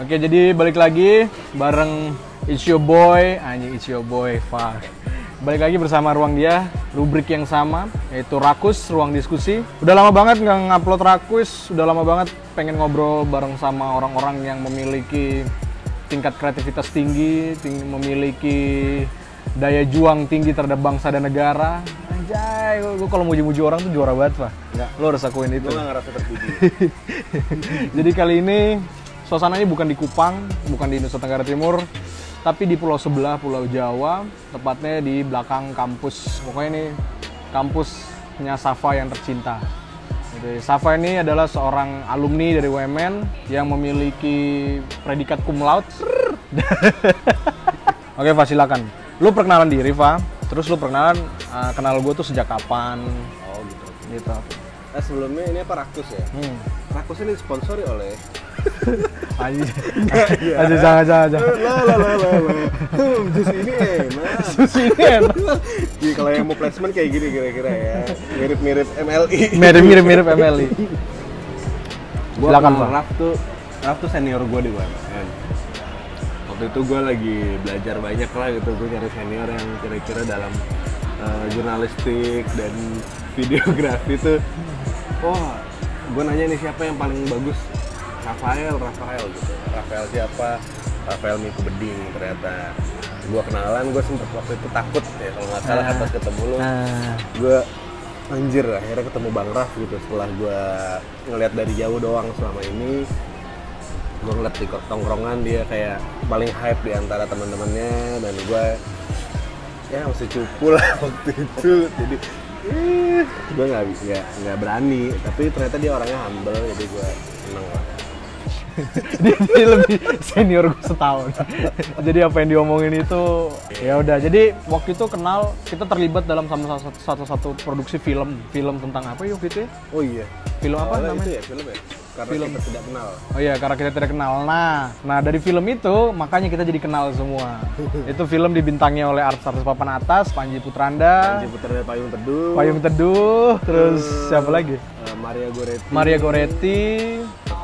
Oke, jadi balik lagi bareng It's Your Boy, anjing It's Your Boy, fuck. Balik lagi bersama Ruang Dia, rubrik yang sama, yaitu Rakus, Ruang Diskusi. Udah lama banget nggak ngupload Rakus, udah lama banget pengen ngobrol bareng sama orang-orang yang memiliki tingkat kreativitas tinggi, ting- memiliki daya juang tinggi terhadap bangsa dan negara. Anjay, gue kalau muji-muji orang tuh juara banget, Pak. Lo harus akuin itu. Gue gak ngerasa terpuji. Jadi kali ini suasananya bukan di Kupang, bukan di Nusa Tenggara Timur, tapi di pulau sebelah, Pulau Jawa, tepatnya di belakang kampus. Pokoknya ini kampusnya Safa yang tercinta. Jadi, Safa ini adalah seorang alumni dari UMN yang memiliki predikat cum laude. Oke, Fa, silakan. Lu perkenalan diri, Fa. Terus lu perkenalan uh, kenal gue tuh sejak kapan oh gitu. gitu. Nah sebelumnya ini apa Rakus ya? Hmm. Rakus ini disponsori oleh Anjir. iya. Anjir, jangan, jangan, jangan. La la la la la. Hmm, Jus ini enak. Susi ini enak. Jadi kalau yang mau placement kayak gini kira-kira ya. Mirip-mirip MLI. Mirip-mirip mirip MLI. Gua Silakan, Pak. Raf tuh Raf tuh senior gue di UMN. Waktu itu gue lagi belajar banyak lah gitu. Gue nyari senior yang kira-kira dalam eh, jurnalistik dan videografi tuh. Wah, gue nanya nih siapa yang paling bagus? Rafael, Rafael gitu. Rafael siapa? Rafael Miko Beding ternyata. Gue kenalan, gue sempet waktu itu takut ya kalau nggak salah Ah. pas ketemu lu Nah, gue anjir akhirnya ketemu Bang Raf gitu setelah gue ngeliat dari jauh doang selama ini gue ngeliat di tongkrongan dia kayak paling hype di antara teman-temannya dan gue ya masih cupu lah waktu itu jadi eh, gue nggak nggak nggak berani tapi ternyata dia orangnya humble jadi gue seneng lah dia, dia lebih senior gue setahun. jadi apa yang diomongin itu ya udah. Jadi waktu itu kenal kita terlibat dalam sama satu, satu, satu produksi film, film tentang apa yuk gitu ya? oh iya Film apa namanya? itu ya film ya karena Film. kita tidak kenal Oh iya, karena kita tidak kenal. Nah, nah dari film itu makanya kita jadi kenal semua. itu film dibintangi oleh artis-artis papan atas, Panji Putranda, Panji Putra dan Payung Teduh Payung Teduh, terus siapa lagi? eh, Maria Goretti Maria Goretti,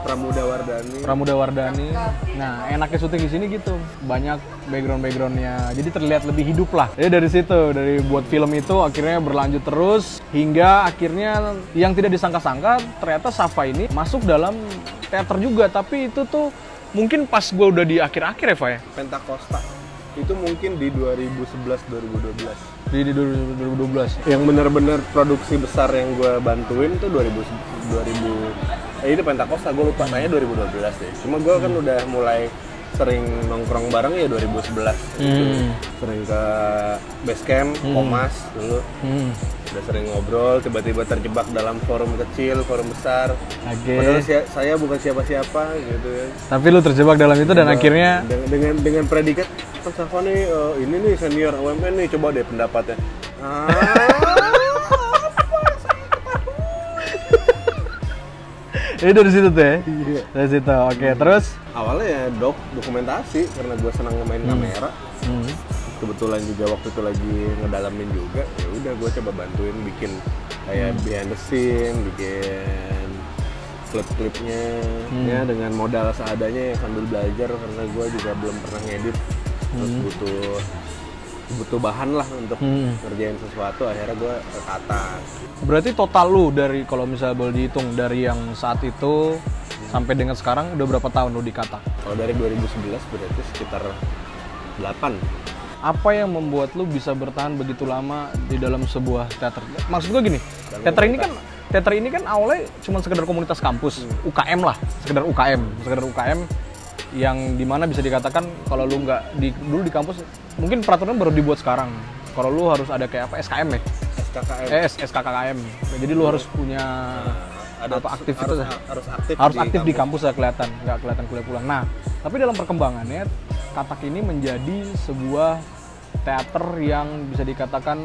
Pramuda Wardani Pramuda Wardani. Nah, enaknya syuting di sini gitu. Banyak background-backgroundnya. Jadi terlihat lebih hidup lah. Jadi dari situ, dari buat film itu akhirnya berlanjut terus hingga akhirnya yang tidak disangka-sangka ternyata Safa ini masuk dalam teater juga. Tapi itu tuh mungkin pas gue udah di akhir-akhir ya, Fa ya? Pentacosta itu mungkin di 2011 2012 Di, di 2012. yang benar-benar produksi besar yang gue bantuin tuh 2000 2000 eh ini Pentacosta gue lupa kayaknya 2012 deh. Cuma gue kan udah mulai sering nongkrong bareng ya 2011 gitu. Hmm. sering ke base camp Komas dulu. Hmm. udah sering ngobrol tiba-tiba terjebak dalam forum kecil forum besar. Padahal si- saya bukan siapa-siapa gitu ya. Tapi lu terjebak dalam itu dan akhirnya dengan dengan, dengan predikat Safa nih eh, ini nih senior UMN nih coba deh pendapatnya. ah ini dari situ tuh ya. Iya. Dari situ. Oke, terus awalnya ya dok dokumentasi karena gue senang main kamera hmm. kebetulan juga waktu itu lagi ngedalamin juga ya udah gue coba bantuin bikin kayak behind the scene bikin klip-klipnya ya dengan modal seadanya ya sambil belajar karena gue juga belum pernah ngedit terus butuh butuh bahan lah untuk Hmm. ngerjain sesuatu akhirnya gue kata Berarti total lu dari kalau misalnya boleh dihitung dari yang saat itu sampai dengan sekarang udah berapa tahun lu di Katak? kalau dari 2011 berarti sekitar 8 Apa yang membuat lu bisa bertahan begitu lama di dalam sebuah teater? Maksud gua gini, teater ini kan teater ini kan awalnya cuma sekedar komunitas kampus, UKM lah, sekedar UKM, sekedar UKM yang di mana bisa dikatakan kalau lu nggak di dulu di kampus mungkin peraturan baru dibuat sekarang. Kalau lu harus ada kayak apa SKM ya? SKKM Eh, SKKKM. Jadi lu harus punya ada apa aktivitas harus, ya? harus aktif harus aktif di kampus. ya kelihatan. Nggak kelihatan kuliah pulang. Nah tapi dalam perkembangannya katak ini menjadi sebuah teater yang bisa dikatakan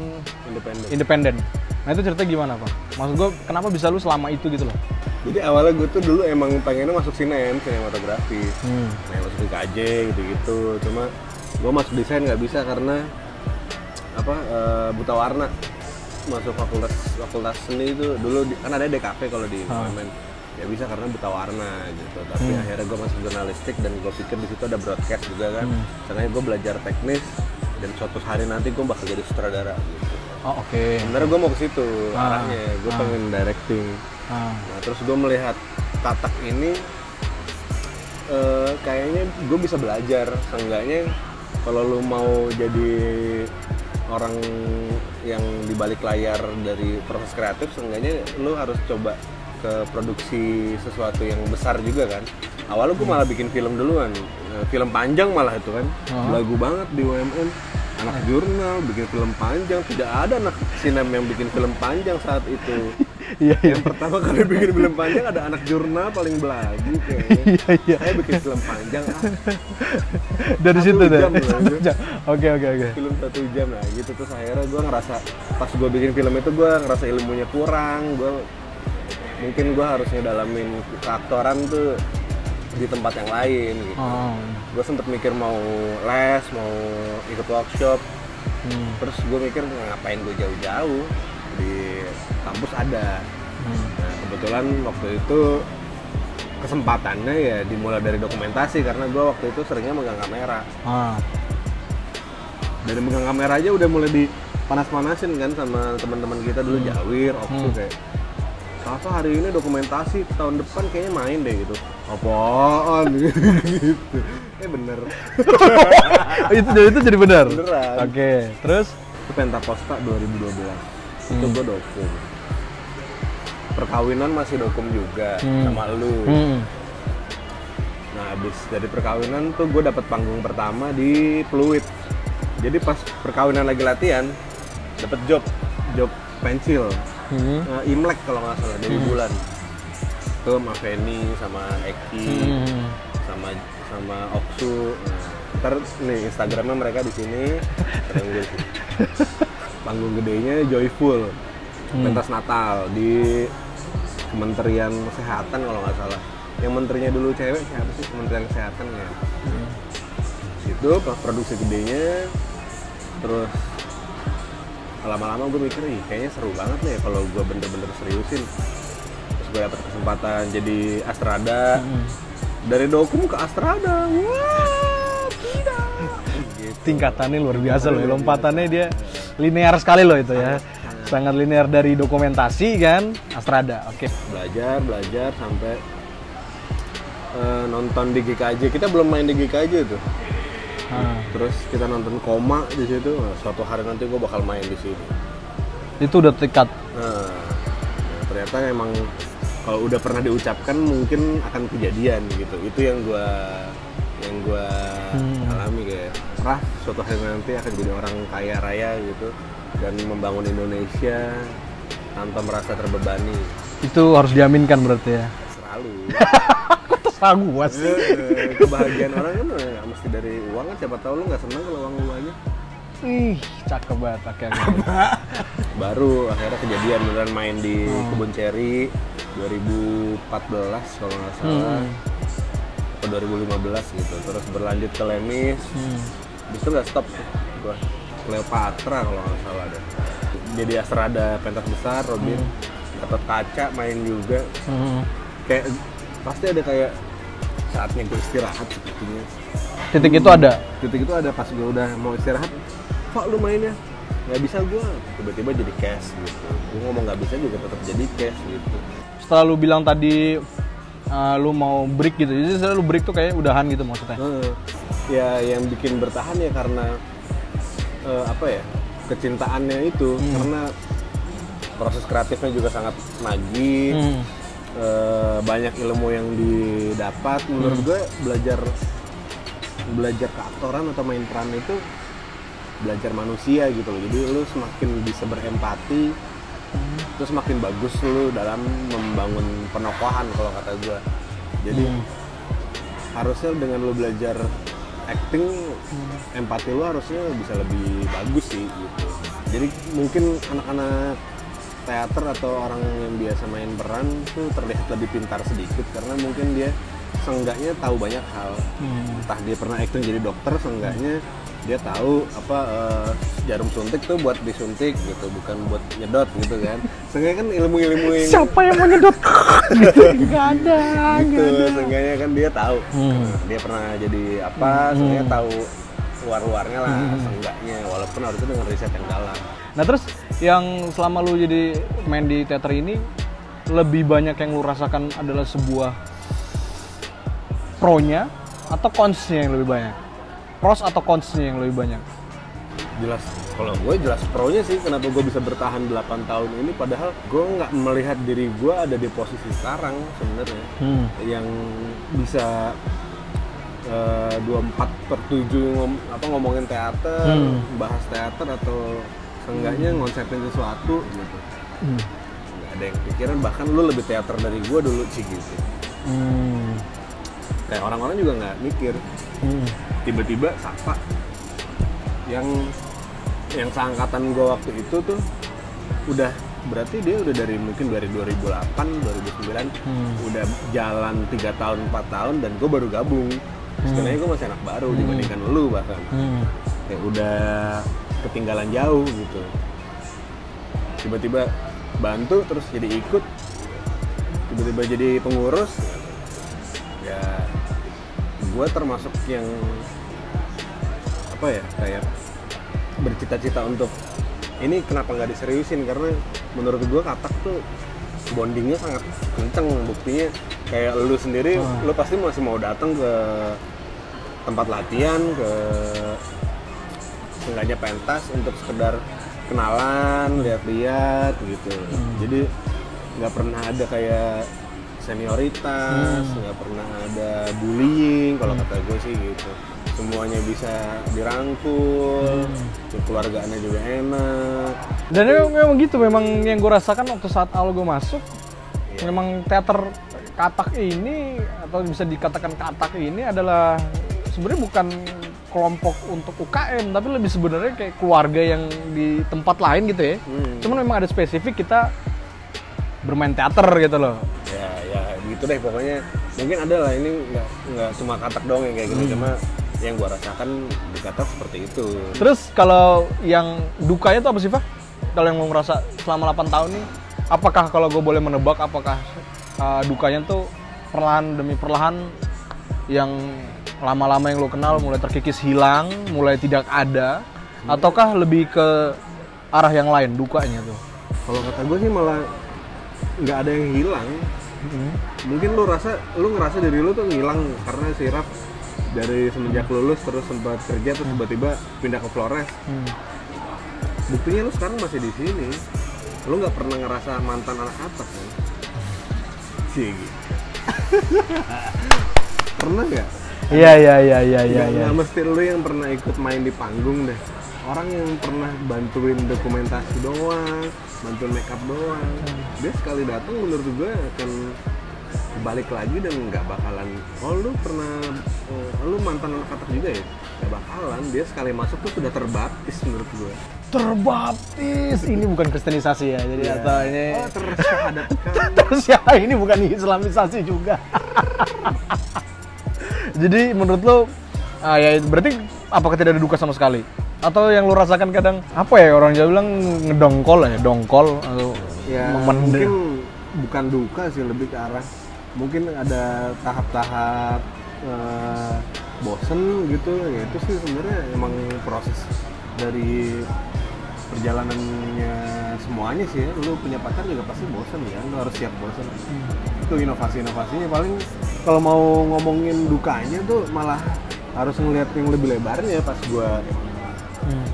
independen. independen. Nah itu cerita gimana pak? Maksud gue kenapa bisa lu selama itu gitu loh Jadi awalnya gue tuh dulu emang pengennya masuk sinem, sinematografi. Hmm. Nah, masuk di KJ gitu-gitu. Cuma gue masuk desain nggak bisa karena apa eh, buta warna. Masuk fakultas fakultas seni itu dulu di- kan ada DKV kalau di Ah. UMN. ya bisa karena buta warna gitu tapi akhirnya gue masuk jurnalistik dan gue pikir di situ ada broadcast juga kan Hmm. karena gue belajar teknis dan suatu hari nanti gue bakal jadi sutradara gitu Oh, oke. sebenarnya gue mau ke situ Ah. arahnya gue Ah. pengen directing Ah. nah terus gue melihat tatak ini eh, kayaknya gue bisa belajar. Seenggaknya kalau lu mau jadi orang yang di balik layar dari proses kreatif seenggaknya lu harus coba ke produksi sesuatu yang besar juga kan. Awalnya gue malah bikin film duluan. Eh, film panjang malah itu kan. Ah. lagu banget di UMN anak jurnal bikin film panjang. Tidak ada anak sinem yang bikin film panjang saat itu Iya, iya. yang pertama kali bikin film panjang ada anak jurnal paling belagu kayaknya Iya, iya. saya bikin film panjang ah Dari Satu situ deh. jam. Oke, oke, oke. film satu jam lah gitu terus akhirnya gue ngerasa pas gue bikin film itu gue ngerasa ilmunya kurang gue mungkin gue harus ngedalamin keaktoran tuh di tempat yang lain gitu Oh. gue sempet mikir mau les mau ikut workshop Hmm. terus gue mikir ngapain gue jauh-jauh di kampus ada Hmm. nah kebetulan waktu itu kesempatannya ya dimulai dari dokumentasi karena gue waktu itu seringnya megang kamera Ah. dari megang kamera aja udah mulai dipanas-panasin kan sama teman-teman kita dulu Jawir, Oksu Hmm. kayak Kakak hari ini dokumentasi tahun depan kayaknya main deh gitu apaan gitu eh bener itu jadi itu jadi benar. Beneran. Oke. Terus itu Pentakosta 2012 itu Hmm. gue dokum perkawinan masih dokum juga Hmm. sama lu hmm. nah abis dari perkawinan tuh gue dapet panggung pertama di Pluit jadi pas perkawinan lagi latihan dapet job job pensil Hmm. Nah, Imlek kalau nggak salah dari bulan tuh sama Feni sama Eki Hmm. sama sama Oksu nah, ntar nih Instagramnya mereka di sini panggung gedenya Joyful Hmm. pentas Natal di Kementerian Kesehatan kalau nggak salah yang menterinya dulu cewek siapa sih Kementerian Kesehatan ya Hmm. itu pas produksi gedenya terus lama-lama gue mikir ih kayaknya seru banget nih kalau gue bener-bener seriusin terus gue dapet kesempatan jadi Astrada Hmm. dari dokum ke Astrada wah tidak gitu. Tingkatannya luar biasa loh. Lompatannya dia linear sekali loh itu ya. Sangat linear dari dokumentasi kan, Astrada. Oke. belajar belajar sampai eh, nonton di GKJ kita belum main di GKJ tuh Ah. terus kita nonton koma di situ Nah, suatu hari nanti gue bakal main di sini Itu udah tingkat Nah, nah, ternyata emang kalau udah pernah diucapkan mungkin akan kejadian gitu. Itu yang gua yang gua Hmm. Alami kayak Raf suatu hari nanti akan jadi orang kaya raya gitu dan membangun Indonesia tanpa merasa terbebani. itu harus diaminkan berarti ya. Selalu. Terus ragu gua sih. Eh, Kebahagiaan orang kan nggak mesti dari uang kan siapa tahu lu nggak senang kalau uang lu banyak. Ih, cakep banget. Oke. Baru akhirnya kejadian beneran main di Hmm. Kebun Ceri 2014 kalau nggak salah. Hmm. Atau 2015 gitu. Terus berlanjut ke Lemis. Hmm. justru nggak stop gua Cleopatra kalau nggak salah deh. Jadi Astrada pentas besar Robin dapat kaca main juga. Hmm. kayak pasti ada kayak saatnya gue istirahat sepertinya. Titik itu ada. titik itu ada pas gue udah mau istirahat. Pak lu mainnya? Nggak bisa gue tiba-tiba jadi cash gitu. Gue ngomong nggak bisa juga tetap jadi cash gitu. Setelah lu bilang tadi uh, lu mau break gitu. Jadi setelah lu break tuh kayak udahan gitu maksudnya. Heeh. ya yang bikin bertahan ya karena eh, apa ya kecintaannya itu Hmm. karena proses kreatifnya juga sangat nagih Hmm. eh, banyak ilmu yang didapat menurut Hmm. gue belajar belajar keaktoran atau main peran itu belajar manusia gitu loh jadi lu semakin bisa berempati Hmm. terus semakin bagus lu dalam membangun penokohan kalau kata gue jadi Hmm. harusnya dengan lu belajar acting empati lu harusnya bisa lebih bagus sih gitu jadi mungkin anak-anak teater atau orang yang biasa main peran tuh terlihat lebih pintar sedikit karena mungkin dia seenggaknya tahu banyak hal Hmm. entah dia pernah acting jadi dokter seenggaknya dia tahu apa eh, jarum suntik tuh buat disuntik gitu bukan buat nyedot gitu kan seenggaknya kan ilmu-ilmu yang Siapa yang mau nyedot? gitu. Ada, gitu ada. seenggaknya kan dia tahu Hmm. dia pernah jadi apa seenggaknya tahu luar-luarnya lah seenggaknya walaupun harusnya dengan riset yang dalam Nah terus yang selama lu jadi main di teater ini lebih banyak yang lu rasakan adalah sebuah pro-nya atau cons-nya yang lebih banyak? Pros atau cons-nya yang lebih banyak? jelas kalau gue jelas pro nya sih kenapa gue bisa bertahan 8 tahun ini padahal gue nggak melihat diri gue ada di posisi sekarang sebenarnya Hmm. yang bisa eh, 24 per 7 ngom- apa ngomongin teater, Hmm. bahas teater atau seenggaknya ngonsepin sesuatu gitu. Hmm. Nggak ada yang pikiran bahkan lu lebih teater dari gue dulu sih gitu. Hmm. Kayak orang-orang juga nggak mikir. Hmm. tiba-tiba Sapa. Yang yang seangkatan gue waktu itu tuh udah berarti dia udah dari mungkin dari 2008 2009 Hmm. udah jalan tiga tahun 4 tahun dan gue baru gabung. Sebenarnya gue masih anak baru dibandingkan lu bahkan. Hmm. kayak udah ketinggalan jauh gitu. Tiba-tiba bantu terus jadi ikut. Tiba-tiba jadi pengurus ya gue termasuk yang apa ya kayak bercita-cita untuk ini kenapa nggak diseriusin? Karena menurut gue katak tuh bondingnya sangat kenceng buktinya kayak lu sendiri lu pasti masih mau datang ke tempat latihan ke seenggaknya pentas untuk sekedar kenalan lihat-lihat gitu. Jadi nggak pernah ada kayak senioritas nggak pernah ada bullying kalau kata gue sih gitu semuanya bisa dirangkul kekeluargaannya juga enak Dan memang, memang gitu, memang yang gue rasakan waktu saat awal gue masuk, Iya. memang teater katak ini atau bisa dikatakan katak ini adalah sebenarnya bukan kelompok untuk UKM, tapi lebih sebenarnya kayak keluarga yang di tempat lain gitu ya. Hmm. Cuman memang ada spesifik kita bermain teater gitu loh. ya gitu deh pokoknya mungkin ada lah ini nggak nggak cuma katak doang yang kayak Hmm. gini cuma yang gua rasakan di katak seperti itu Terus kalau yang dukanya tuh apa sih, Pak? Kalau yang mau ngerasa selama 8 tahun nih, apakah kalau gue boleh menebak, apakah uh, dukanya tuh perlahan demi perlahan yang lama-lama yang lo kenal mulai terkikis hilang, mulai tidak ada, ataukah lebih ke arah yang lain dukanya tuh? kalau kata gue sih malah nggak ada yang hilang mungkin lu rasa lu ngerasa diri lu tuh ngilang karena si Raf dari semenjak lulus terus sempat kerja terus tiba-tiba pindah ke Flores. Hmm. buktinya lu sekarang masih di sini. Lu nggak pernah ngerasa mantan anak atas kan? Sih. Pernah nggak? Iya iya iya iya iya. Iya. nggak mesti lu yang pernah ikut main di panggung deh orang yang pernah bantuin dokumentasi doang bantuin makeup doang dia sekali datang menurut gue akan balik lagi dan nggak bakalan oh lu pernah eh, lu mantan anak katak juga ya? Nggak bakalan dia sekali masuk tuh sudah terbaptis menurut gue. Terbaptis. Ini bukan kristenisasi ya, jadi atau ini oh tersyahadatkan terus ya ini bukan islamisasi juga. Jadi menurut lo ah, ya berarti apakah tidak ada duka sama sekali? Atau yang lo rasakan kadang apa ya orang Jawa bilang ngedongkol ya dongkol atau ya memendam. mungkin bukan duka sih lebih ke arah mungkin ada tahap-tahap eh, bosen gitu. Ya itu sih sebenarnya emang proses dari perjalanannya semuanya sih ya. Lu punya pacar juga pasti bosen ya lu harus siap bosen. Itu inovasi-inovasinya. Paling kalau mau ngomongin dukanya tuh malah harus ngeliat yang lebih lebarnya pas gua Hmm.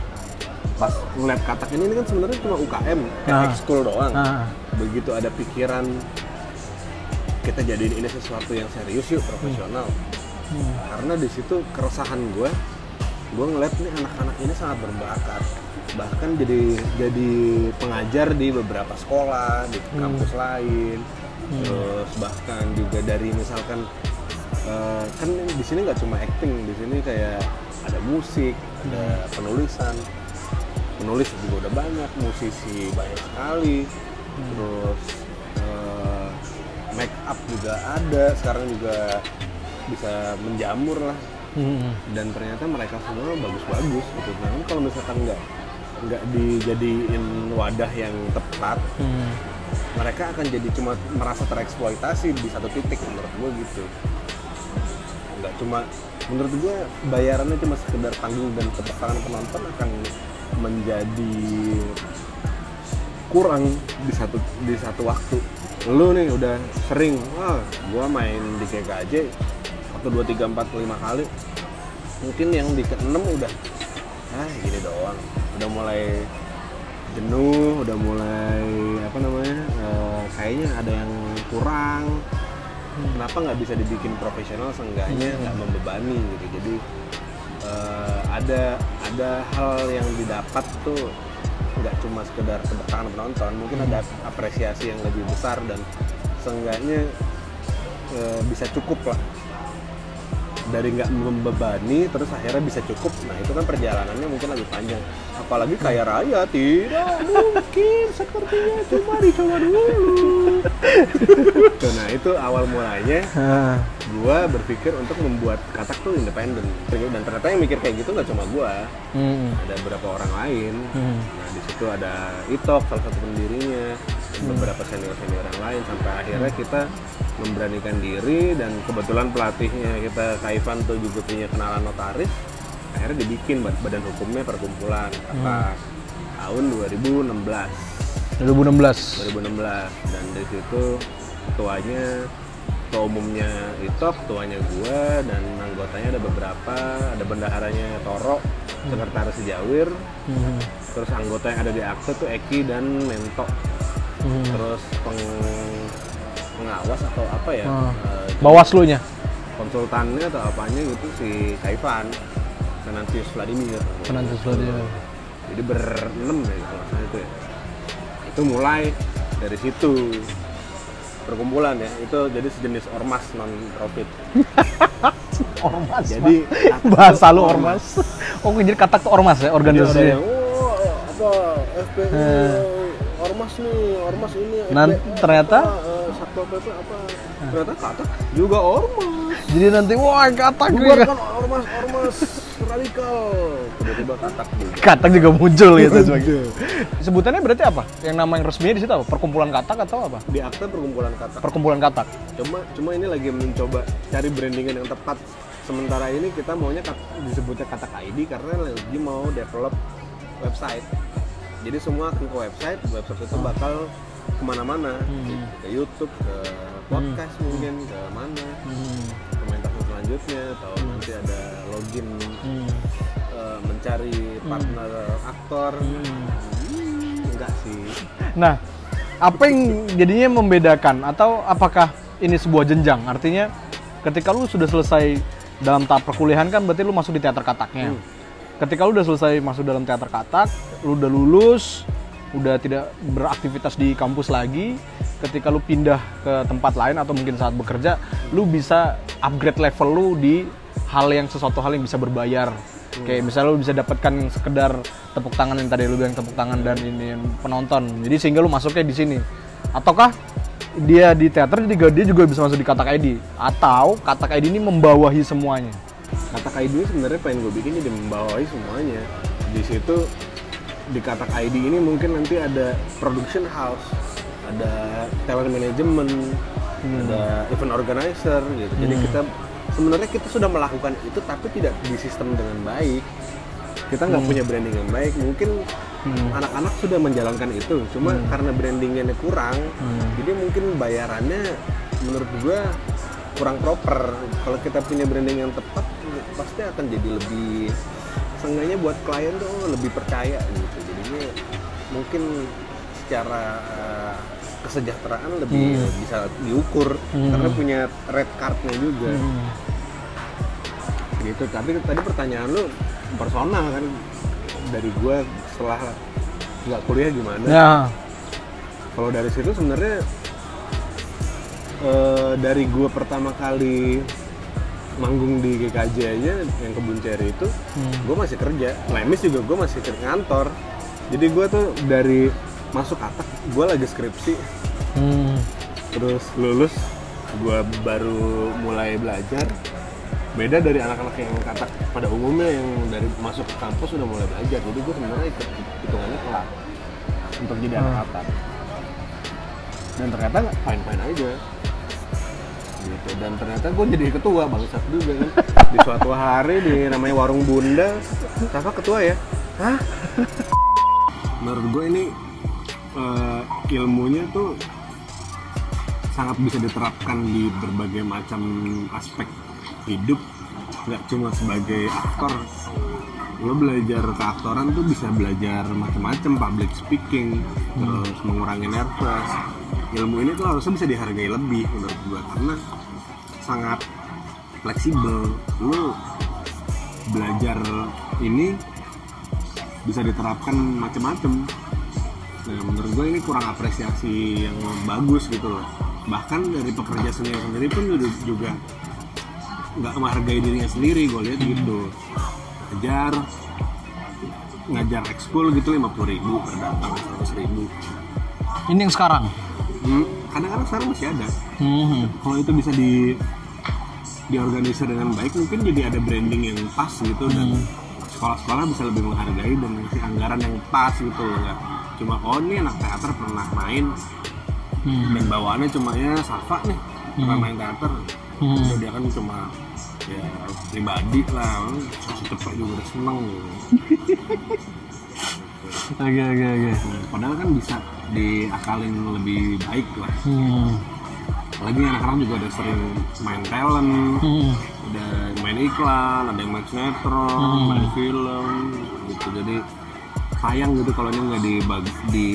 pas ngeliat katak ini, ini kan sebenarnya cuma UKM kayak Ah. ekskul doang Ah. begitu ada pikiran kita jadiin ini sesuatu yang serius yuk profesional Hmm. karena di situ keresahan gue gue ngeliat nih anak-anak ini sangat berbakat bahkan jadi jadi pengajar di beberapa sekolah di kampus lain terus bahkan juga dari misalkan eh, kan di sini nggak cuma acting di sini kayak ada musik ada penulisan. Penulis juga udah banyak musisi banyak sekali. Terus eh, make up juga ada sekarang juga bisa menjamur lah. Hmm. dan ternyata mereka semua bagus-bagus gitu. Nah kalau misalkan nggak nggak dijadiin wadah yang tepat Hmm. mereka akan jadi cuma merasa tereksploitasi di satu titik menurut gue gitu nggak cuma menurut gue bayarannya cuma sekedar panggung dan tepuk tangan penonton akan menjadi kurang di satu di satu waktu. Lu nih udah sering wah gua main di GKJ waktu dua tiga empat lima kali. Mungkin yang di keenam udah ah gini doang. Udah mulai jenuh udah mulai apa namanya eh, kayaknya ada yang kurang kenapa nggak bisa dibikin profesional seenggaknya nggak membebani gitu. Jadi eh, ada ada hal yang didapat tuh nggak cuma sekedar tangan penonton mungkin ada apresiasi yang lebih besar dan seenggaknya eh, bisa cukup lah dari nggak membebani terus akhirnya bisa cukup. Nah itu kan perjalanannya mungkin lebih panjang. Apalagi kaya raya tidak mungkin sepertinya. Cuma dicoba dulu. Tuh, nah itu awal mulanya Ah. gua berpikir untuk membuat katak tuh independen. Dan ternyata yang mikir kayak gitu nggak cuma gua. Hmm. ada beberapa orang lain. Hmm. nah di situ ada Itok salah satu pendirinya beberapa senior senior yang lain sampai akhirnya kita memberanikan diri dan kebetulan pelatihnya kita Kaifan tuh juga punya kenalan notaris akhirnya dibikin bad- badan hukumnya perkumpulan kata tahun 2016 2016. 2016 dan dari situ ketuanya ketua umumnya Itok, ketuanya gua dan anggotanya ada beberapa, ada bendaharanya Toro, sekretaris Jawir, Hmm. terus anggota yang ada di akte tuh Eki dan Mento, Hmm. terus peng- pengawas atau apa ya, Ah. eh, Bawaslu-nya. konsultannya atau apanya gitu si Kaifan, Venantius Vladimir. Venantius Vladimir. Jadi berenam ya kalau itu ya. Itu mulai dari situ perkumpulan ya itu jadi sejenis ormas non profit Ormas. jadi bahasa lu ormas. Oh, jadi katak tuh ormas ya Jadi ada organisasinya. yang oh apa FPI. Ormas nih ormas ini Nan- FPI, ternyata? apa, eh, satpol pp apa ternyata kata juga ormas Jadi nanti wah katak juga. bubarkan ormas ormas radikal tiba-tiba katak juga Katak juga muncul gitu. Sebutannya berarti apa? Yang nama yang resminya di situ apa? Perkumpulan katak atau apa? di akte perkumpulan katak Perkumpulan katak. cuma cuma ini lagi mencoba cari brandingan yang tepat sementara ini kita maunya kat- disebutnya katak ID karena lagi mau develop website jadi semua akan ke website website itu bakal ke mana-mana Hmm. ke YouTube ke podcast mungkin ke mana Hmm. komentar selanjutnya atau nanti ada login Hmm. eh, mencari partner aktor Hmm, enggak sih Nah, apa yang jadinya membedakan atau apakah ini sebuah jenjang? Artinya ketika lu sudah selesai dalam tahap perkuliahan kan berarti lu masuk di teater kataknya. Hmm. Ketika lu udah selesai masuk dalam teater katak, lu udah lulus, udah tidak beraktivitas di kampus lagi, ketika lu pindah ke tempat lain atau mungkin saat bekerja, lu bisa upgrade level lu di hal yang sesuatu hal yang bisa berbayar. Kayak misalnya lu bisa dapatkan sekedar tepuk tangan yang tadi lu bilang tepuk tangan dan ini penonton. Jadi sehingga lu masuknya di sini. Ataukah dia di teater jadi dia juga bisa masuk di katak ID atau katak ID ini membawahi semuanya. Katak ID ini sebenarnya pengen gue bikin jadi membawahi semuanya. Di situ di Katak ID ini mungkin nanti ada production house, ada talent management, ada event organizer gitu. Jadi kita sebenarnya kita sudah melakukan itu tapi tidak di sistem dengan baik. Kita nggak punya branding yang baik. Mungkin anak-anak sudah menjalankan itu, cuma karena brandingnya kurang, jadi mungkin bayarannya menurut gua kurang proper. Kalau kita punya branding yang tepat, pasti akan jadi lebih seenggaknya buat klien tuh lebih percaya gitu. Jadinya mungkin secara eh, kesejahteraan lebih bisa diukur karena punya red cardnya juga. Gitu. Tapi tadi pertanyaan lu personal kan dari gua setelah nggak kuliah gimana? Ya. Kalau dari situ sebenarnya eh, dari gua pertama kali manggung di GKJ aja yang kebun ceri itu, gue masih kerja. Lemis juga gue masih ke kantor. Jadi gue tuh dari masuk katak, gue lagi skripsi, Hmm. terus lulus, gue baru mulai belajar. Beda dari anak-anak yang katak pada umumnya yang dari masuk ke kampus udah mulai belajar. Jadi gue sebenarnya ikut hitungannya telat untuk jadi anak katak. dan ternyata fine fine aja gitu. Dan ternyata gue jadi ketua bangsat juga kan. Di suatu hari di namanya warung bunda Rafa ketua ya? Hah? Menurut gue ini eh, ilmunya tuh sangat bisa diterapkan di berbagai macam aspek hidup nggak cuma sebagai aktor. Lo belajar keaktoran tuh bisa belajar macam-macam public speaking terus mengurangi nervous ilmu ini tuh harusnya bisa dihargai lebih menurut gue karena sangat fleksibel. Lo belajar ini bisa diterapkan macam-macam nah menurut gue ini kurang apresiasi yang bagus gitu loh. Bahkan dari pekerja seni sendiri pun juga nggak menghargai dirinya sendiri gue lihat gitu. Ngajar ngajar ekskul gitu lima puluh ribu per datang seratus ribu. Ini yang sekarang. Hmm, kadang-kadang sekarang masih ada Hmm. kalau itu bisa di diorganisir dengan baik mungkin jadi ada branding yang pas gitu dan sekolah-sekolah bisa lebih menghargai dan ngasih anggaran yang pas gitu loh nggak cuma oh ini anak teater pernah main Hmm. dan bawaannya cuma ya Safa nih pernah main teater Hmm. Udah dia kan cuma ya pribadi lah cepet juga udah seneng gitu. Oke oke oke. padahal kan bisa diakalin lebih baik lah Hmm. apalagi anak-anak juga udah sering main talent Hmm. udah main iklan ada yang main sinetron main film gitu jadi sayang gitu kalau ini nggak dibagi di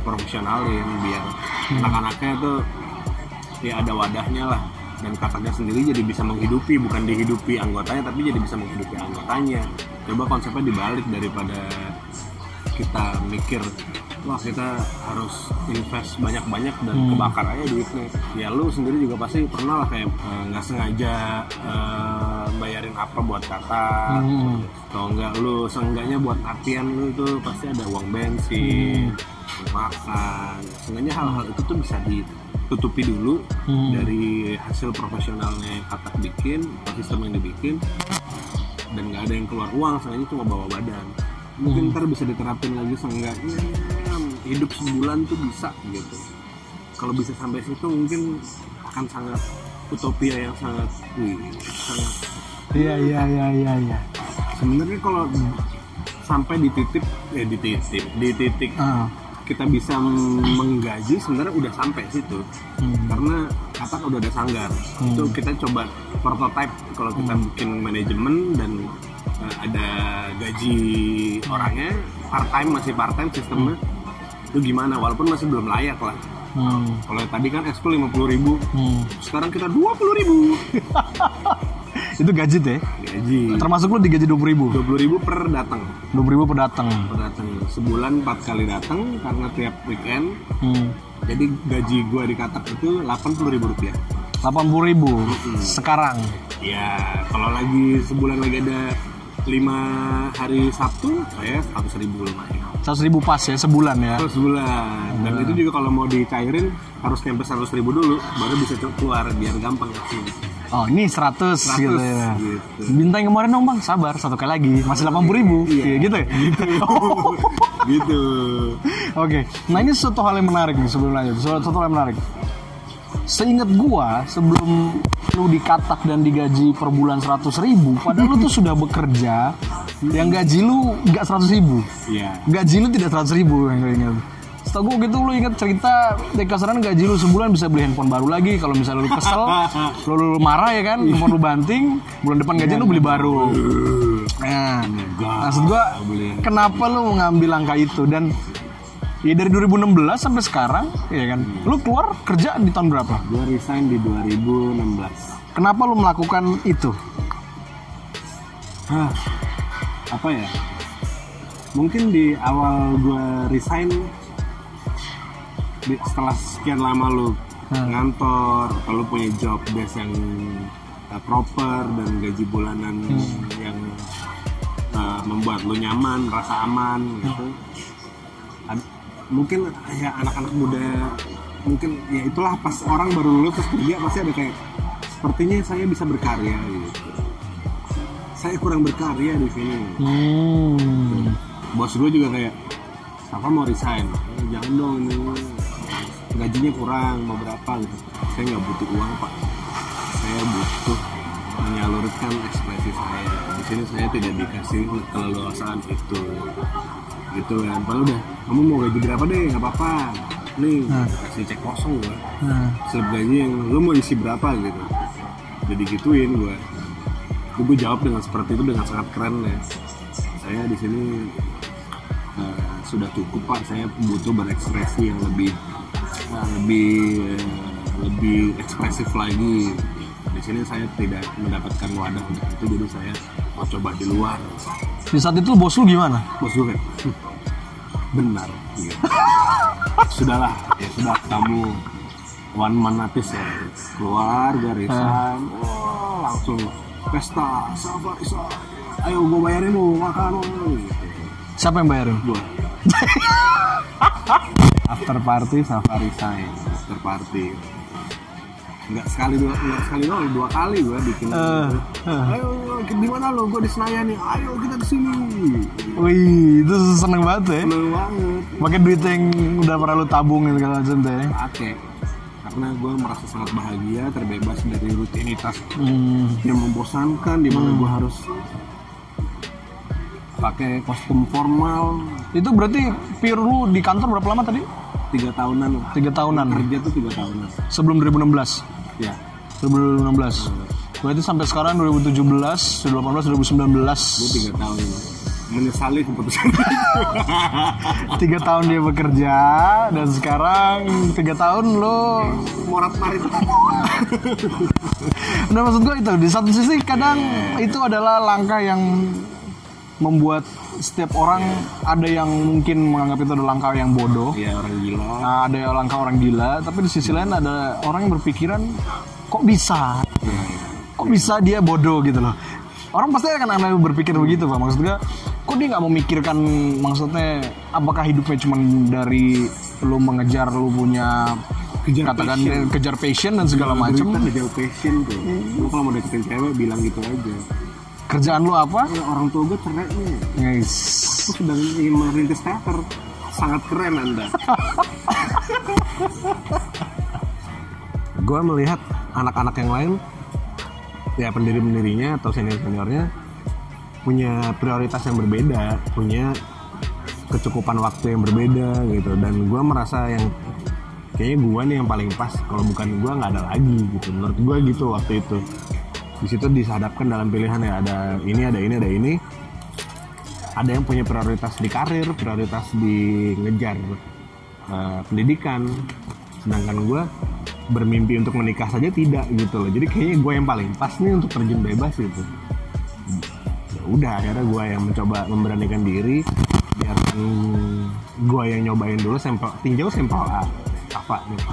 profesionalin biar anak-anaknya tuh ya ada wadahnya lah dan kakaknya sendiri jadi bisa menghidupi bukan dihidupi anggotanya tapi jadi bisa menghidupi anggotanya coba konsepnya dibalik daripada kita mikir wah kita harus invest banyak-banyak dan kebakar aja duitnya ya lu sendiri juga pasti pernah lah kayak eh, nggak sengaja eh, bayarin apa buat kakak Hmm. atau enggak lu seenggaknya buat latihan lu itu pasti ada uang bensin uang makan seenggaknya hal-hal itu tuh bisa ditutupi dulu Hmm. dari hasil profesionalnya yang kakak bikin sistem yang dibikin dan nggak ada yang keluar uang seenggaknya cuma bawa badan mungkin ntar bisa diterapin lagi seenggaknya hidup sebulan tuh bisa gitu. Kalau bisa sampai situ mungkin akan sangat utopia yang sangat wih sangat Iya iya iya iya iya. sebenarnya kalau sampai di titik eh di titik di titik Ah. kita bisa menggaji sebenarnya udah sampai situ. Hmm. karena kata udah ada sanggar. Itu kita coba prototype kalau kita bikin manajemen dan ada gaji orangnya part time masih part time sistemnya itu gimana walaupun masih belum layak lah Hmm. kalau tadi kan ekskul lima puluh ribu Hmm. sekarang kita dua puluh ribu Itu gaji deh. gaji Termasuk lu digaji dua ribu. dua puluh ribu per datang Dua ribu per datang. per datang sebulan empat kali datang karena tiap weekend Hmm. jadi gaji gua di Katak itu delapan puluh ribu rupiah Delapan puluh ribu sekarang. ya kalau lagi sebulan lagi ada lima hari Sabtu saya seratus ribu lumayan Seratus ribu pas ya sebulan ya. sebulan dan itu juga kalau mau dicairin harus nyampe seratus ribu dulu baru bisa keluar biar gampang ngasih Oh ini 100, 100 gitu ya. gitu. Bintang yang kemarin dong bang, sabar satu kali lagi, masih 80 ribu, Iya. gitu ya? gitu Oke, nah ini suatu hal yang menarik nih sebelum lanjut, suatu, suatu hal yang menarik. Seingat gua sebelum lu dikatak dan digaji per bulan 100 ribu, padahal lu tuh sudah bekerja yang gaji lu nggak 100 ribu, ya gaji lu tidak 100 ribu yang gue ingat. Setahu gue gitu lu ingat cerita di kasaran gaji lu sebulan bisa beli handphone baru lagi kalau misalnya lu kesel, lu, lu marah ya kan, handphone lu banting, bulan depan gaji lu beli baru. Nah, maksud gua kenapa lu mengambil langkah itu? Dan ya dari 2016 sampai sekarang ya kan? Lu keluar kerja di tahun berapa? Gue resign di 2016 kenapa lu melakukan itu? Hah, apa ya? Mungkin di awal gue resign, di- setelah sekian lama lu Hmm. ngantor, lu punya job desk yang uh, proper dan gaji bulanan yang uh, membuat lu nyaman, rasa aman gitu. Ad- mungkin ya anak-anak muda mungkin ya itulah pas orang baru lulus terus kerja pasti ada kayak sepertinya saya bisa berkarya gitu. Saya kurang berkarya di sini. Hmm. bos gue juga kayak Safa mau resign? "Eh, jangan dong ini gajinya kurang mau berapa? gitu. Saya nggak butuh uang pak. Saya butuh menyalurkan ekspresi saya. Di sini saya tidak dikasih keleluasaan itu gitu kan. Padahal udah kamu mau gaji berapa deh? Nggak apa-apa. Nih Hmm. kasih cek kosong gua. Hmm. slip gaji yang lu mau isi berapa? gitu. Jadi gituin itu gue jawab dengan seperti itu dengan sangat keren ya. Saya di sini eh, sudah cukup pak. Saya butuh berekspresi yang lebih eh, lebih eh, lebih ekspresif lagi. Di sini saya tidak mendapatkan wadah untuk itu jadi saya mau coba di luar. Di saat itu bos lu gimana? bos gue "Hmm, benar gitu. sudahlah ya sudah kamu one man artist ya. Keluar garisan. Oh langsung pesta. Safari sa ayo gue bayarin lu makan. Lu gitu. Siapa yang bayarin? gua. After party safari sign after party nggak sekali dua nggak sekali doang dua kali gua bikin gitu. eh. ayo di mana lo gue di Senayan nih ayo kita di sini Wih, itu seneng banget ya. seneng banget Pakai duit yang udah pernah lu tabung gitu segala macam teh. pakai karena gue merasa sangat bahagia terbebas dari rutinitas Hmm. yang membosankan di mana gue harus pakai kostum formal Itu berarti pure lu di kantor berapa lama tadi? Tiga tahunan Tiga tahunan. Kerja tuh tiga tahunan. Sebelum 2016. ya 2016. Berarti sampai sekarang 2017, 2018, 2019. gue tiga tahun. Menyesali keputusan Tiga tahun dia bekerja dan sekarang tiga tahun lo morat marit. Nah maksud gue itu di satu sisi kadang itu adalah langkah yang membuat setiap orang ada yang mungkin menganggap itu adalah langkah yang bodoh, ya orang gila. Nah, ada yang langkah orang gila, tapi di sisi lain ada orang yang berpikiran kok bisa, ya, kok bisa dia bodoh? gitu loh. Orang pasti akan akan berpikir begitu pak, maksud gue, kok dia nggak memikirkan maksudnya apakah hidupnya cuma dari lu mengejar lu punya Kejar katakan passion. kejar passion dan segala macam jauh passion tuh. Lu kalau mau deketin cewek bilang gitu aja kerjaan lu apa? Ya, orang tua gue cerai nih. Guys aku sedang ingin merintis teater. Sangat keren anda. Gue melihat anak-anak yang lain ya pendiri-pendirinya atau senior-seniornya punya prioritas yang berbeda punya kecukupan waktu yang berbeda gitu. Dan gue merasa yang kayaknya gue nih yang paling pas. Kalau bukan gue nggak ada lagi gitu. Menurut gue gitu waktu itu di situ disahadapkan dalam pilihan ya. Ada ini ada ini ada ini. Ada yang punya prioritas di karir prioritas di ngejar eh, pendidikan. Sedangkan gue bermimpi untuk menikah saja tidak gitu loh. Jadi kayaknya gue yang paling pas nih untuk terjun bebas gitu. Ya udah akhirnya gue yang mencoba memberanikan diri biarkan gue yang nyobain dulu sampel tinjau sampel A apa gitu.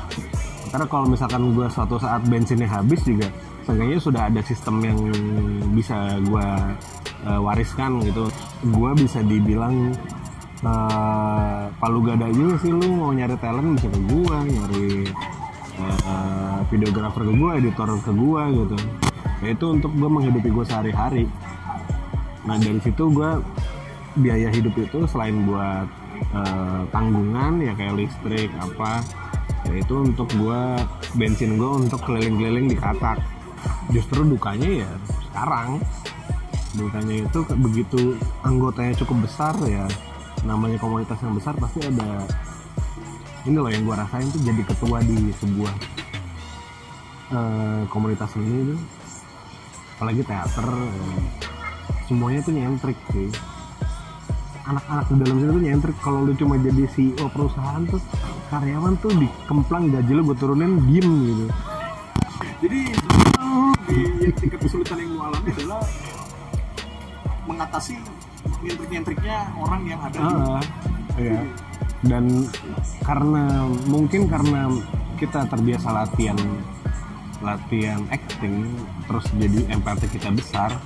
Karena kalau misalkan gue suatu saat bensinnya habis juga seenggaknya sudah ada sistem yang bisa gue eh, wariskan gitu. Gue bisa dibilang eh, palu gada juga sih lu mau nyari talent bisa ke gue nyari eh, videografer ke gue editor ke gue gitu. Ya itu untuk gue menghidupi gue sehari-hari. Nah dari situ gue biaya hidup itu selain buat eh, tanggungan ya kayak listrik apa ya itu untuk gue bensin gue untuk keliling-keliling di katak justru dukanya ya sekarang. Dukanya itu begitu anggotanya cukup besar ya namanya komunitas yang besar pasti ada ini loh yang gue rasain tuh jadi ketua di sebuah eh, komunitas seni itu apalagi teater semuanya tuh nyentrik sih. Anak-anak di dalam situ tuh nyentrik. Kalau lu cuma jadi CEO perusahaan tuh karyawan tuh dikemplang gaji lu gue turunin diem gitu. Jadi di tingkat kesulitan yang lu alami adalah mengatasi nyentrik-nyentriknya orang yang ada di Ah, iya. Dan karena mungkin karena kita terbiasa latihan latihan acting terus jadi empati kita besar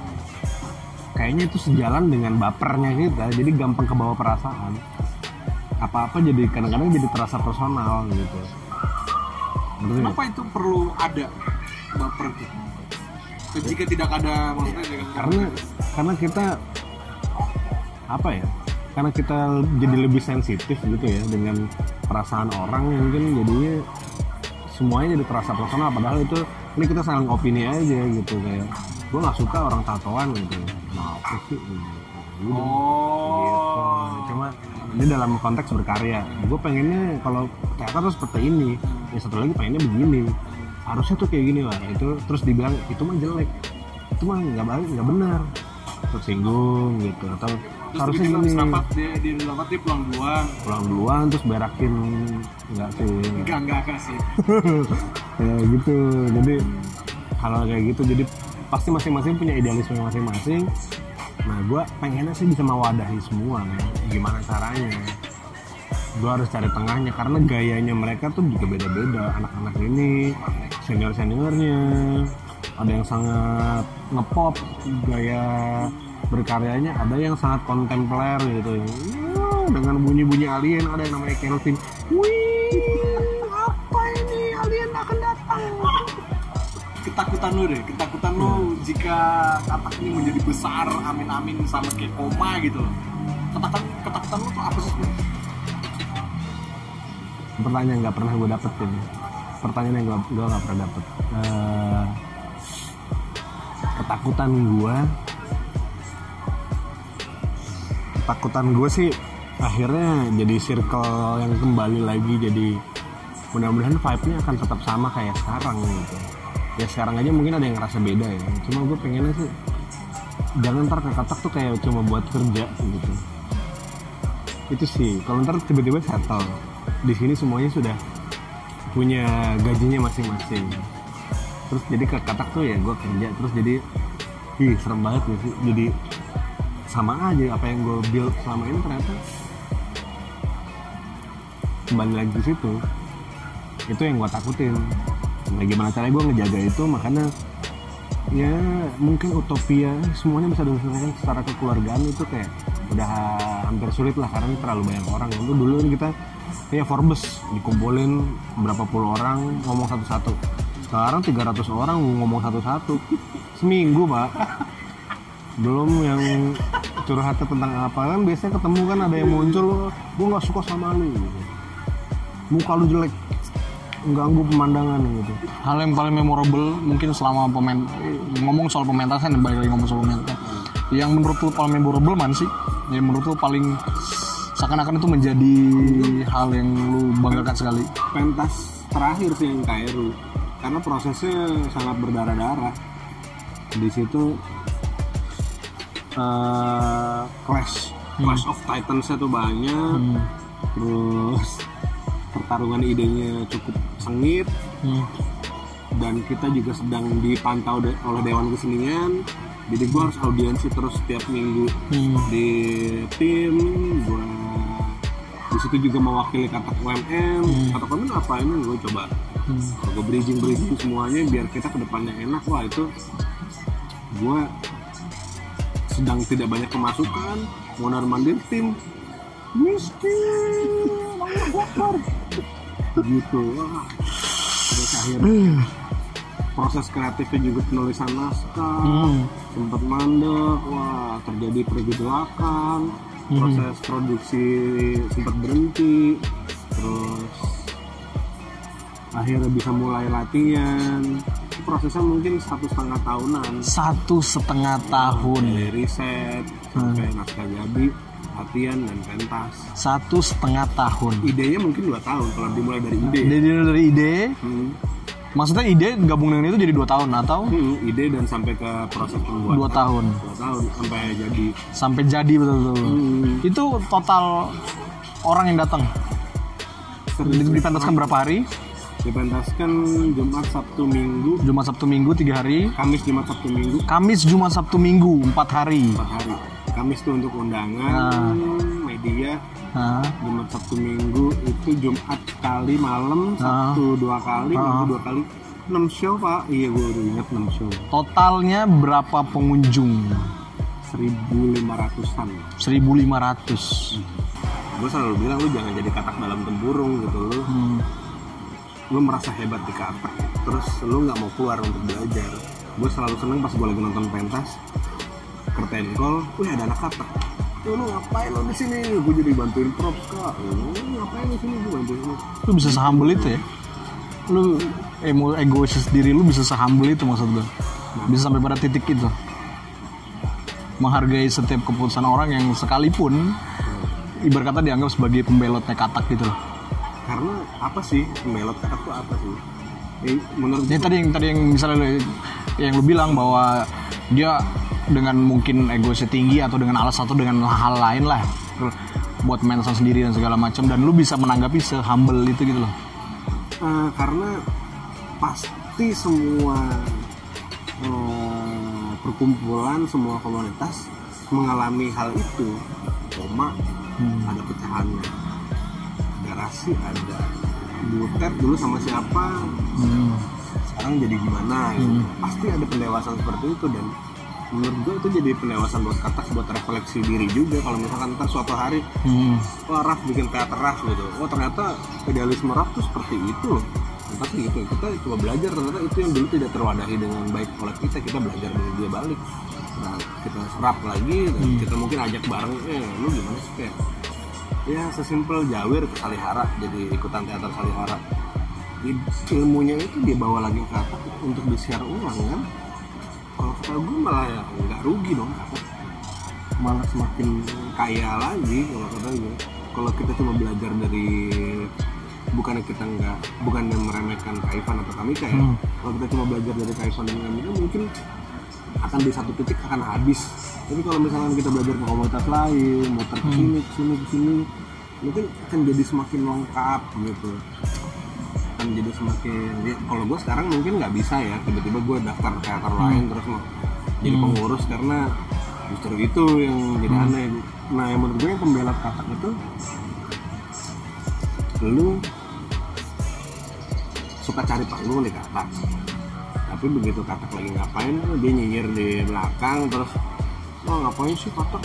kayaknya itu sejalan dengan bapernya kita jadi gampang kebawa perasaan apa-apa jadi kadang-kadang jadi terasa personal gitu nggak? Kenapa itu perlu ada baper gitu? Jika tidak ada maksudnya karena karena kita apa ya karena kita jadi lebih sensitif gitu ya dengan perasaan orang ya mungkin jadinya semuanya jadi terasa personal. Padahal itu ini kita saling opini aja gitu kayak gue nggak suka orang tatoan gitu. Nah apa sih. Gitu. Udah. gitu cuma ini dalam konteks berkarya. Gue pengennya kalau teater tuh seperti ini ya satu lagi pengennya begini harusnya tuh kayak gini lah. Itu terus dibilang itu mah jelek. Itu mah nggak baik nggak benar. Tersinggung gitu atau harusnya gini. rapat dia di rapat dia pulang duluan. Pulang duluan terus berakin nggak sih. Enggak enggak enggak sih. Ya gitu. Jadi kalau kayak gitu jadi pasti masing-masing punya idealisme masing-masing. Nah gue pengennya sih bisa mewadahi semua ya. gimana caranya? Gue harus cari tengahnya karena gayanya mereka tuh juga beda-beda. Anak-anak ini senior seniornya ada yang sangat ngepop gaya berkaryanya. Ada yang sangat kontemporer gitu. Wuh, dengan bunyi-bunyi alien ada yang namanya Kelvin wih apa ini? Alien akan datang. Ketakutan lu deh ketakutan lu jika katak ini menjadi besar amin amin sama kayak koma gitu. Ketakutan ketakutan lu tuh apa sih? Sebenarnya? pertanyaan nggak pernah gue dapetin pertanyaan yang gue nggak pernah dapet. Eh, ketakutan gue ketakutan gue sih akhirnya jadi circle yang kembali lagi jadi mudah-mudahan vibe-nya akan tetap sama kayak sekarang gitu. Ya sekarang aja mungkin ada yang ngerasa beda ya. Cuma gue pengennya sih jangan ntar ke katak tuh kayak cuma buat kerja gitu. Itu sih. Kalau ntar tiba-tiba settle. Di sini semuanya sudah punya gajinya masing-masing. Terus jadi ke katak tuh ya gue kerja terus jadi ih serem banget gitu jadi sama aja apa yang gue build selama ini ternyata. Kembali lagi ke situ. Itu yang gue takutin. Nah gimana caranya gue ngejaga itu? Makanya ya mungkin utopia semuanya bisa diselesaikan secara kekeluargaan itu kayak udah hampir sulit lah karena terlalu banyak orang. Itu dulu kan kita kayak Forbes dikumpulin berapa puluh orang ngomong satu-satu. Sekarang 300 orang ngomong satu-satu. Seminggu pak. Belum yang curhatnya tentang apa. Kan biasanya ketemu kan ada yang muncul gue nggak suka sama lu gitu. muka lu jelek mengganggu pemandangan gitu. Hal yang paling memorable mungkin selama pemain ngomong soal pementasan balik lagi ngomong soal pementasan. Yang menurut lu paling memorable man sih? Yang menurut lu paling seakan-akan itu menjadi hal yang lu banggakan sekali. Pentas terakhir sih yang Kairu karena prosesnya sangat berdarah-darah. Di situ eh, clash. Clash of titans tuh banyak. Terus pertarungan idenya cukup sengit. Hmm. dan kita juga sedang dipantau de- oleh Dewan Kesenian. Jadi gue harus audiensi terus setiap minggu. Hmm. di tim gue di situ juga mewakili kata UMM UMM apa ini gue coba. Hmm. gue bridging bridging semuanya biar kita ke depannya enak. Wah itu gue sedang tidak banyak pemasukan mondar mandir tim. Miskin. Gitu. Wah. Terus akhirnya proses kreatifnya juga penulisan naskah. Hmm. sempat mandek. Wah terjadi pergejolakan proses produksi sempat berhenti terus akhirnya bisa mulai latihan. Prosesnya mungkin satu setengah tahunan. Satu setengah tahun. Dari riset sampai naskah jadi latihan dan pentas. Satu setengah tahun. Idenya mungkin dua tahun kalau dimulai dari ide. Dari dari ide. Hmm. Maksudnya ide gabung dengan itu jadi dua tahun atau? Hmm, ide dan sampai ke proses pembuatan. Dua tahun. Dua tahun sampai jadi. Sampai jadi betul-betul Hmm. itu total orang yang datang? Dipentaskan berapa hari? Dipentaskan Jumat Sabtu Minggu. Jumat Sabtu Minggu tiga hari. Kamis Jumat Sabtu Minggu. Kamis Jumat Sabtu Minggu empat hari. Empat hari. Kamis tuh untuk undangan media Nah, Jumat Sabtu Minggu itu Jumat kali malam Sabtu dua kali Minggu dua kali. 6 show pak. Iya gue udah inget 6 show. Totalnya berapa pengunjung? 1500an 1500 gue selalu bilang lu jangan jadi katak dalam tempurung gitu lu. Hmm. lu merasa hebat di katak. Terus lu nggak mau keluar untuk belajar. Gue selalu seneng pas gue lagi nonton pentas curtain call wih ada anak katak "Eh, lu ngapain lo di sini? Gue jadi bantuin props kak. Lu ngapain di sini? Gue bantuin lu. Lu bisa sehumble itu ya? Lu emo egois diri lu bisa sehumble itu maksud gue bisa sampai pada titik itu. Menghargai setiap keputusan orang yang sekalipun ibarat kata dianggap sebagai pembelotnya katak gitu loh. Karena apa sih? Melot katak tuh apa sih? Eh, menurut Ini tadi yang tadi yang misalnya yang lu bilang bahwa dia dengan mungkin egoisnya tinggi atau dengan alas atau dengan hal lain lah. Buat mensan sendiri dan segala macam. Dan lu bisa menanggapi se-humble itu gitu loh. Eh, karena pasti semua eh, perkumpulan semua komunitas mengalami hal itu. Koma ada pecahannya. Ada rasi ada. Butet dulu sama siapa? Hmm. sekarang jadi gimana? Gitu. pasti ada pendewasaan seperti itu dan menurut gue itu jadi pendewasaan buat katak buat refleksi diri juga. Kalau misalkan ntar suatu hari Hmm. wah Raf bikin teater Raf gitu. Oh ternyata idealisme Raf tuh seperti itu. Loh sih gitu. Kita coba belajar ternyata itu yang dulu tidak terwadahi dengan baik oleh kita. Kita belajar dari dia balik. Nah kita serap lagi dan kita mungkin ajak bareng eh lu gimana sih kayak ya sesimpel Jawir ke Salihara jadi ikutan teater Salihara. Ilmunya itu dia bawa lagi ke atas untuk di share ulang kan kalau kata gue malah ya nggak rugi dong. Malah semakin kaya lagi kalau kata gue kalau kita cuma belajar dari bukannya kita nggak bukannya meremehkan Kaifan atau Kamika ya. Hmm. kalau kita cuma belajar dari Kaifan dan Kamika mungkin akan di satu titik akan habis. Tapi kalau misalnya kita belajar ke komunitas lain muter ke sini ke sini ke sini mungkin akan jadi semakin lengkap gitu akan jadi semakin ya, kalau gue sekarang mungkin nggak bisa ya tiba-tiba gue daftar teater lain terus mau jadi pengurus karena justru itu yang jadi aneh. Nah yang menurut gue yang pembela katak itu lu suka cari panggung di katak tapi begitu katak lagi ngapain dia nyinyir di belakang terus oh ngapain sih katak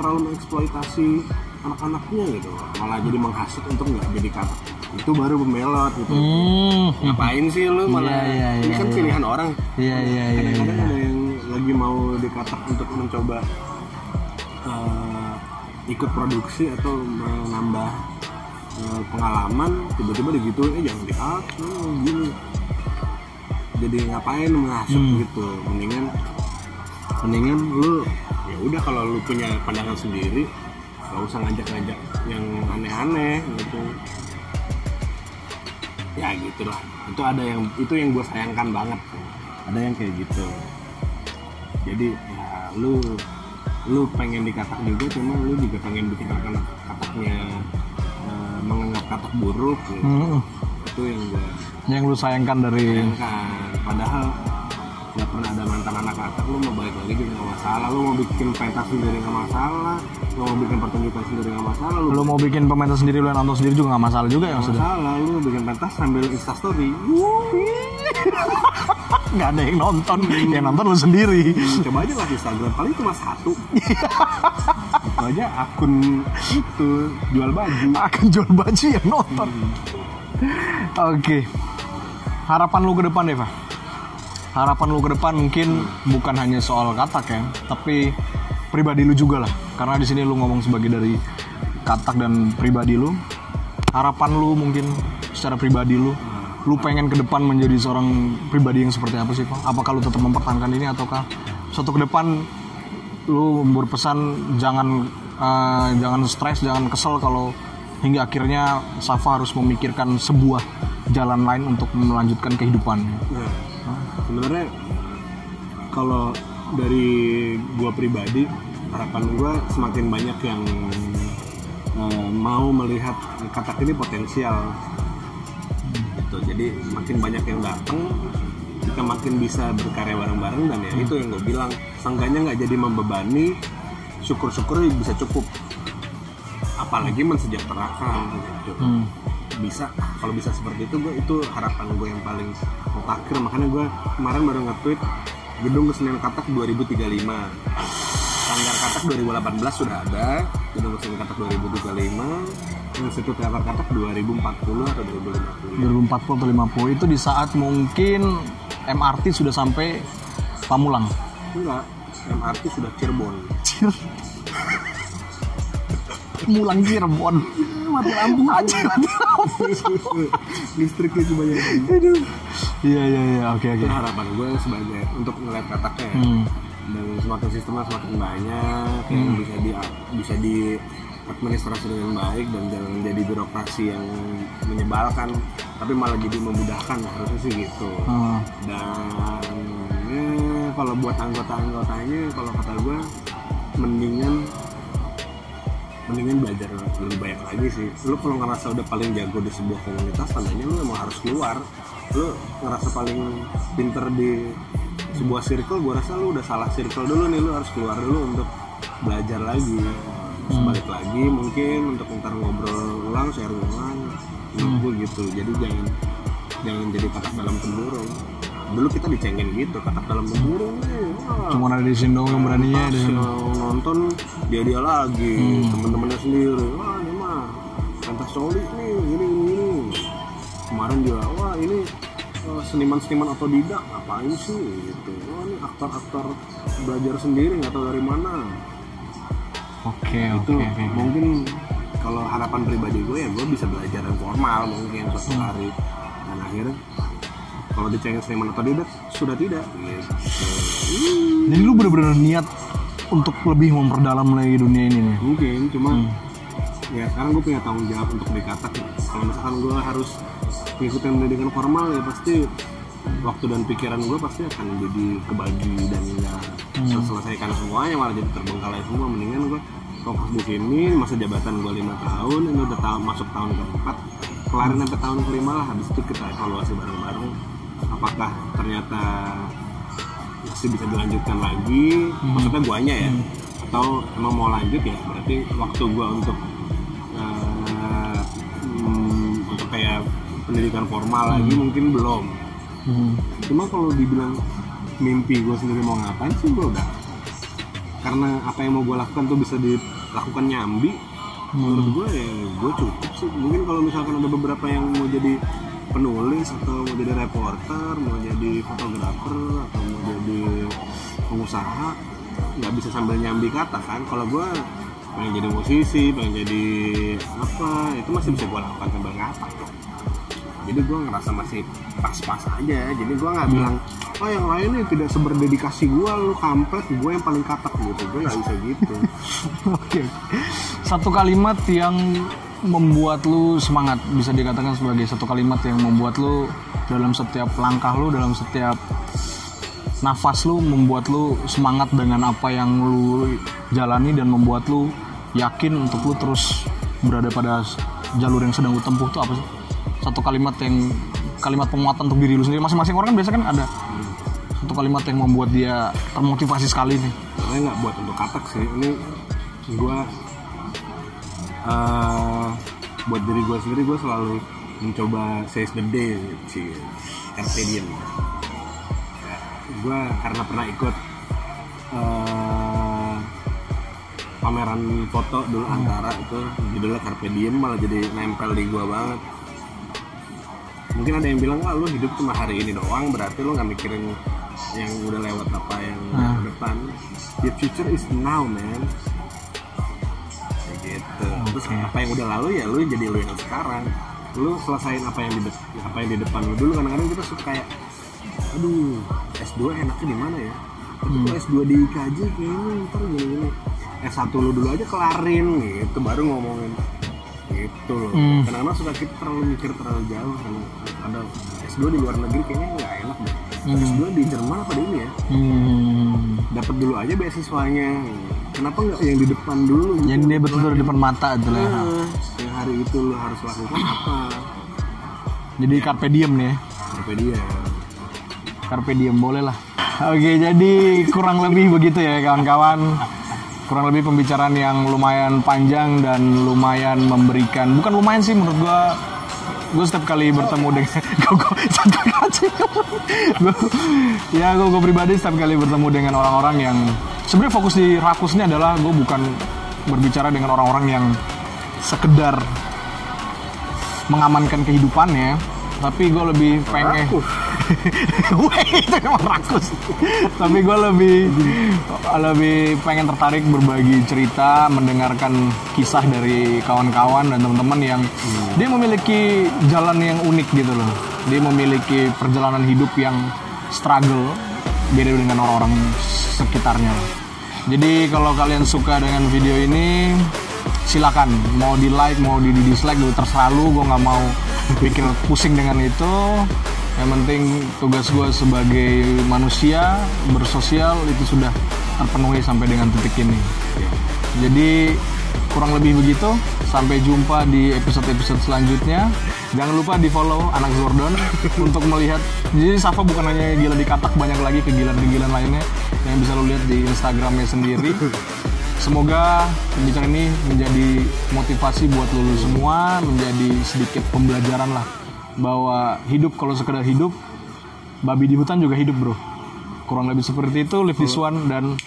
terlalu mengeksploitasi anak-anaknya gitu. Malah jadi menghasut untuk nggak jadi katak itu baru pembelot gitu Hmm. ngapain sih lu malah Iya, iya, ini iya, kan iya. pilihan orang Iya iya iya. kadang-kadang iya. ada yang lagi mau dikatak untuk mencoba eh, ikut produksi atau menambah eh, pengalaman tiba-tiba digituin eh jangan dikatak hmm, gini jadi ngapain menghasut Hmm. gitu mendingan mendingan lu ya udah kalau lu punya pandangan sendiri gak usah ngajak-ngajak yang aneh-aneh gitu ya gitulah itu ada yang itu yang gue sayangkan banget ada yang kayak gitu jadi ya lu lu pengen dikatak juga cuma lu juga pengen bikin anak kataknya eh, menganggap katak buruk gitu. Hmm. itu yang gue Yang lu sayangkan dari sayangkan padahal nggak pernah ada mantan anak katak lu mau balik lagi juga nggak masalah lu mau bikin pentas sendiri nggak masalah lu mau bikin pertunjukan sendiri nggak masalah lu lu mau bikin pemain sendiri lu yang nonton sendiri juga nggak masalah juga ya nggak maksudnya. masalah lu bikin pentas sambil instastory Nggak ada yang nonton, yang nonton lu sendiri. coba aja lah Instagram paling cuma satu itu aja akun itu jual baju Akan jual baju yang nonton. Oke. Harapan lu ke depan Deva. Harapan lu ke depan mungkin bukan hanya soal katak ya, tapi pribadi lu juga lah. Karena di sini lu ngomong sebagai dari katak dan pribadi lu. Harapan lu mungkin secara pribadi lu, lu pengen ke depan menjadi seorang pribadi yang seperti apa sih, Pak? Apakah lu tetap mempertahankan ini ataukah suatu ke depan lu berpesan jangan eh, jangan stres, jangan kesel kalau hingga akhirnya Safa harus memikirkan sebuah jalan lain untuk melanjutkan kehidupannya. Nah, sebenarnya kalau dari gua pribadi harapan gua semakin banyak yang eh, mau melihat katak ini potensial. Gitu. Jadi makin banyak yang datang kita makin bisa berkarya bareng-bareng dan ya itu yang gue bilang. Seenggaknya nggak jadi membebani syukur-syukur bisa cukup. Apalagi mensejahterakan gitu. Hmm. bisa kalau bisa seperti itu gue itu harapan gue yang paling mutakhir makanya gue kemarin baru nge-tweet gedung kesenian katak 2035 standar katak 2018 sudah ada gedung kesenian katak 2035 Institut Teater Katak 2040 atau 2050 2040 atau 50 itu di saat mungkin MRT sudah sampai Pamulang. enggak MRT sudah Cirebon Cir. Mulang Cirebon. Mati lampu Anjir, listriknya kebanyakan Aduh. Iya iya iya oke oke. harapan gue sebagai untuk ngeliat kataknya ya. Hmm. dan semakin sistemnya semakin banyak yang bisa di bisa di administrasi dengan baik dan jangan jadi birokrasi yang menyebalkan tapi malah jadi memudahkan harusnya sih gitu Ah. dan ya, kalau buat anggota-anggotanya kalau kata gue mendingan mendingan belajar lebih banyak lagi sih. Lu kalau ngerasa udah paling jago di sebuah komunitas tandanya lu emang harus keluar. Lu ngerasa paling pinter di sebuah circle gua rasa lu udah salah circle dulu nih. Lu harus keluar dulu untuk belajar lagi. Terus balik lagi mungkin untuk ntar ngobrol ulang share ulang gua gitu. Jadi jangan jangan jadi katak dalam tempurung dulu kita dicengin gitu katak dalam tempurung Cuma ada di sini doang yang beraninya di Pas sini. yang nonton dia dia lagi temen-temennya sendiri. Wah ini mah pentas coli nih gini gini gini kemarin dia wah ini eh, seniman-seniman otodidak ngapain sih? Gitu. Wah ini aktor-aktor belajar sendiri nggak tahu dari mana. Oke itu oke oke. mungkin kalau harapan pribadi gue ya gue bisa belajar yang formal mungkin suatu hari. Dan akhirnya kalau dicengin seniman otodidak sudah tidak. Gitu Jadi lu bener-bener niat untuk lebih memperdalam lagi dunia ini nih. mungkin cuma ya sekarang gue punya tanggung jawab untuk dikatak kalau misalkan gue harus ngikutin pendidikan formal ya pasti waktu dan pikiran gue pasti akan jadi kebagi dan nggak selesaikan semuanya malah jadi terbengkalai semua. Mendingan gue fokus di sini masa jabatan gue lima tahun ini udah tahun masuk tahun keempat kelarin sampai tahun kelima lah habis itu kita evaluasi bareng-bareng apakah ternyata masih bisa dilanjutkan lagi? Maksudnya guanya ya? Atau emang mau lanjut ya? Berarti waktu gua untuk eh, hmm, untuk kayak pendidikan formal lagi mungkin belum. Hmm. cuma kalau dibilang mimpi gue sendiri mau ngapain sih gue udah. Karena apa yang mau gue lakukan tuh bisa dilakukan nyambi. Menurut gue ya gue cukup sih. Mungkin kalau misalkan ada beberapa yang mau jadi penulis atau mau jadi reporter mau jadi fotografer atau mau jadi pengusaha nggak bisa sambil nyambi kata kan. Kalau gue pengen jadi musisi pengen jadi apa itu masih bisa gue lakukan sambil ngapak kok jadi gue ngerasa masih pas-pas aja. Jadi gue nggak bilang oh yang lain nih tidak seberdedikasi gue lu kampret gue yang paling katak. Gitu gue nggak bisa gitu. Oke. Satu kalimat yang membuat lu semangat bisa dikatakan sebagai satu kalimat yang membuat lu dalam setiap langkah lu dalam setiap nafas lu membuat lu semangat dengan apa yang lu jalani dan membuat lu yakin untuk lu terus berada pada jalur yang sedang lu tempuh itu apa sih? Satu kalimat yang kalimat penguatan untuk diri lu sendiri masing-masing orang kan biasa kan ada satu kalimat yang membuat dia termotivasi sekali nih. soalnya nggak buat untuk katak sih ini gue eh buat diri gue sendiri gue selalu mencoba seize the day sih carpe diem gue karena pernah ikut eh, pameran foto dulu antara itu judulnya carpe diem malah jadi nempel di gue banget. Mungkin ada yang bilang wah lu hidup cuma hari ini doang berarti lu nggak mikirin yang udah lewat apa yang Hmm. depan. Your future is now man gitu Oke. apa yang udah lalu ya lu jadi lu yang sekarang. Lu selesain apa yang di apa yang di depan lu dulu. Kadang-kadang kita suka kayak aduh S2 enaknya di mana ya? Kalau S2 di IKJ kayaknya ntar gini-gini. S1 lu dulu aja kelarin gitu baru ngomongin gitu loh. Hmm. kadang-kadang suka kita terlalu mikir terlalu jauh. Karena ada S2 di luar negeri kayaknya nggak enak deh. S2 di Jerman apa di ini ya? Hmm. dapat dulu aja beasiswanya kenapa nggak yang di depan dulu gitu? Yang dia betul-betul di depan mata itu lah. Nah, yang hari itu lu harus lakukan apa Jadi carpe diem nih. ya. sampai dia Carpe diem boleh lah. Oke, jadi kurang lebih begitu ya kawan-kawan. Kurang lebih pembicaraan yang lumayan panjang dan lumayan memberikan. Bukan lumayan sih menurut gua. Gue setiap kali bertemu dengan gue ya gue pribadi setiap kali bertemu dengan orang-orang yang sebenarnya fokus di rakus ini adalah gue bukan berbicara dengan orang-orang yang sekedar mengamankan kehidupannya tapi gue lebih pengen itu emang rakus. Tapi gue lebih lebih pengen tertarik berbagi cerita mendengarkan kisah dari kawan-kawan dan teman-teman yang dia memiliki jalan yang unik gitu loh. Dia memiliki perjalanan hidup yang struggle beda dengan orang-orang sekitarnya. Jadi kalau kalian suka dengan video ini silakan. Mau di like mau di dislike gue terserah lu. Gue nggak mau pikir pusing dengan itu. Yang penting tugas gue sebagai manusia bersosial itu sudah terpenuhi sampai dengan titik ini. Jadi kurang lebih begitu. Sampai jumpa di episode-episode selanjutnya jangan lupa di follow anak Zordon untuk melihat jadi Safa bukan hanya gila di katak banyak lagi kegilaan-kegilaan lainnya yang bisa lo lihat di Instagramnya sendiri Semoga pembicaraan ini menjadi motivasi buat lo semua, menjadi sedikit pembelajaran lah bahwa hidup kalau sekedar hidup, babi di hutan juga hidup bro. Kurang lebih seperti itu, live this one dan